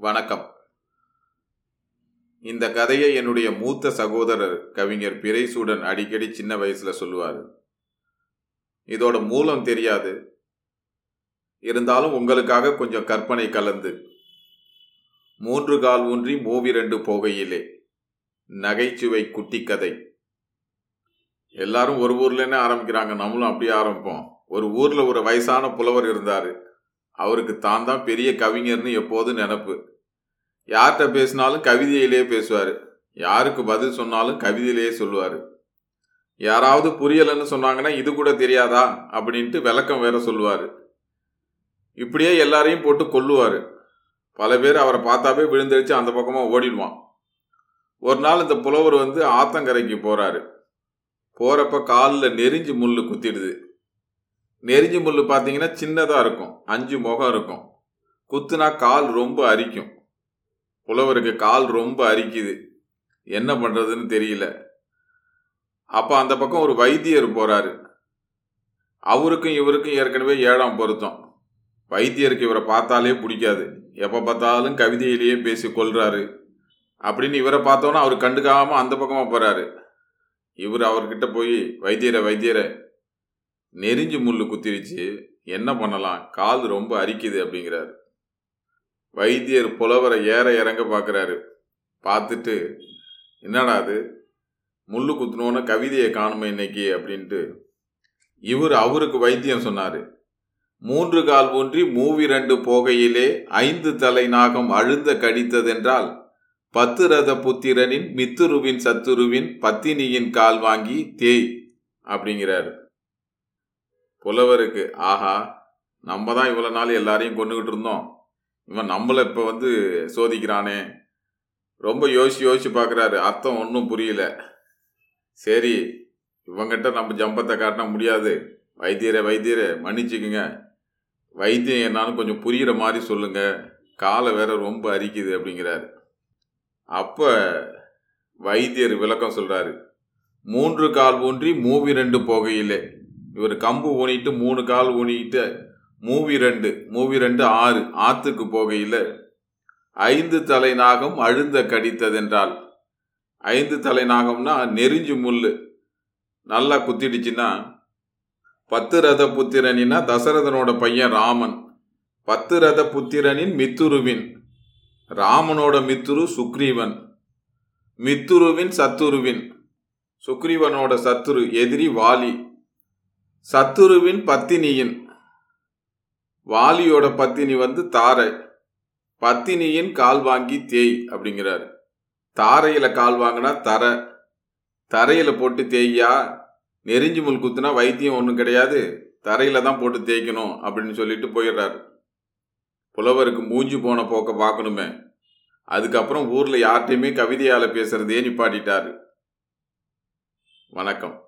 வணக்கம். இந்த கதையை என்னுடைய மூத்த சகோதரர் கவிஞர் பிறைசூடன் அடிக்கடி சின்ன வயசுல சொல்லுவார். இதோட மூலம் தெரியாது. இருந்தாலும் உங்களுக்காக கொஞ்சம் கற்பனை கலந்து. மூன்று கால் ஊன்றி மூவிரண்டு போகையிலே. நகைச்சுவை குட்டி கதை எல்லாரும் ஒரு ஊர்லன்னு ஆரம்பிக்கிறாங்க. நம்மளும் அப்படியே ஆரம்பிப்போம். ஒரு ஊர்ல ஒரு வயசான புலவர் இருந்தாரு. அவருக்கு தான் தான் பெரிய கவிஞர்னு எப்போதும் நினப்பு. யார்கிட்ட பேசினாலும் கவிதையிலேயே பேசுவார். யாருக்கு பதில் சொன்னாலும் கவிதையிலேயே சொல்லுவார். யாராவது புரியலைன்னு சொன்னாங்கன்னா இது கூட தெரியாதா? அப்படின்ட்டு விளக்கம் வேற சொல்லுவார். இப்படியே எல்லாரையும் போட்டு கொல்லுவார். பல பேர் அவரை பார்த்தாவே விழுந்தடிச்சு அந்த பக்கமாக ஓடிடுவான். ஒரு நாள் இந்த புலவர் வந்து ஆத்தங்கரைக்கு போகிறாரு போகிறப்ப காலில் நெறிஞ்சு முள்ளு குத்திடுது. நெறிஞ்சு முள்ளு பார்த்தீங்கன்னா சின்னதாக இருக்கும். அஞ்சு முகம் இருக்கும். குத்துனா கால் ரொம்ப அரிக்கும். புலவருக்கு கால் ரொம்ப அரிக்குது. என்ன பண்ணுறதுன்னு தெரியல. அப்போ அந்த பக்கம் ஒரு வைத்தியர் போகிறாரு அவருக்கும் இவருக்கும் ஏற்கனவே ஏழாம் பொருத்தம். வைத்தியருக்கு இவரை பார்த்தாலே பிடிக்காது. எப்போ பார்த்தாலும் கவிதையிலேயே பேசி கொள்கிறாரு அப்படின்னு இவரை பார்த்தோன்னா அவர் கண்டுக்காமல் அந்த பக்கமாக போகிறாரு இவர் அவர்கிட்ட போய் வைத்தியரை வைத்தியரை நெறிஞ்சு முள்ளு குத்திருச்சு. என்ன பண்ணலாம்? கால் ரொம்ப அரிக்குது அப்படிங்கிறாரு. வைத்தியர் புலவரை ஏற இறங்க பார்க்குறாரு பார்த்துட்டு என்னடா அது? முள்ளு குத்துனோன்னு கவிதையை காணுமே இன்னைக்கு? அப்படின்ட்டு. இவர் அவருக்கு வைத்தியம் சொன்னார். மூன்று கால் ஊன்றி மூவிரண்டு போகையிலே ஐந்து தலை நாகம் அழுந்த கடித்ததென்றால் பத்து ரத புத்திரனின் மித்துருவின் சத்துருவின் பத்தினியின் கால் வாங்கி தேய் அப்படிங்கிறாரு. புலவருக்கு ஆஹா நம்ம தான் இவ்வளோ நாள் எல்லாரையும் கொண்டுகிட்டு இருந்தோம். இவன் நம்மளை இப்போ வந்து சோதிக்கிறானே. ரொம்ப யோசிச்சு யோசிச்சு பார்க்குறாரு அர்த்தம் ஒன்றும் புரியல. சரி இவங்கிட்ட நம்ம ஜம்பத்தை காட்ட முடியாது. வைத்தியரை வைத்தியரை மன்னிச்சுக்குங்க. வைத்தியம் என்னான்னு கொஞ்சம் புரிகிற மாதிரி சொல்லுங்கள் காலை வேற ரொம்ப அரிக்குது அப்படிங்கிறாரு. அப்போ வைத்தியர் விளக்கம் சொல்கிறாரு மூன்று கால் ஊன்றி மூவி ரெண்டு போகையிலே. இவர் கம்பு ஊனிட்டு மூணு கால் ஊனிட்டு மூவி ரெண்டு மூவி ரெண்டு ஆறு ஆத்துக்கு போகையில் ஐந்து தலை நாகம் அழுந்த கடித்ததென்றால் ஐந்து தலை நாகம்னா நெறிஞ்சு முள் நல்லா குத்திடுச்சுன்னா பத்து ரத புத்திரனின்னா தசரதனோட பையன் ராமன் பத்து ரத புத்திரனின் மித்துருவின் ராமனோட மித்துரு சுக்ரீவன் மித்துருவின் சத்துருவின் சுக்ரீவனோட சத்துரு எதிரி வாலி சத்துருவின் பத்தினியின் வாலியோட பத்தினி வந்து தாரை பத்தினியின் கால் வாங்கி தேய் அப்படிங்கிறாரு. தாரையில் கால் வாங்கினா தர தரையில் போட்டு தேய்யா நெறிஞ்சு முள் குத்துனா வைத்தியம் ஒன்றும் கிடையாது தரையில் தான் போட்டு தேய்க்கணும் அப்படின்னு சொல்லிட்டு போயிடுறாரு. புலவருக்கு மூஞ்சி போன போக்க பார்க்கணுமே. அதுக்கப்புறம் ஊரில் யார்கிட்டையுமே கவிதையால் பேசுகிறதே நிப்பாட்டிட்டாரு. வணக்கம்.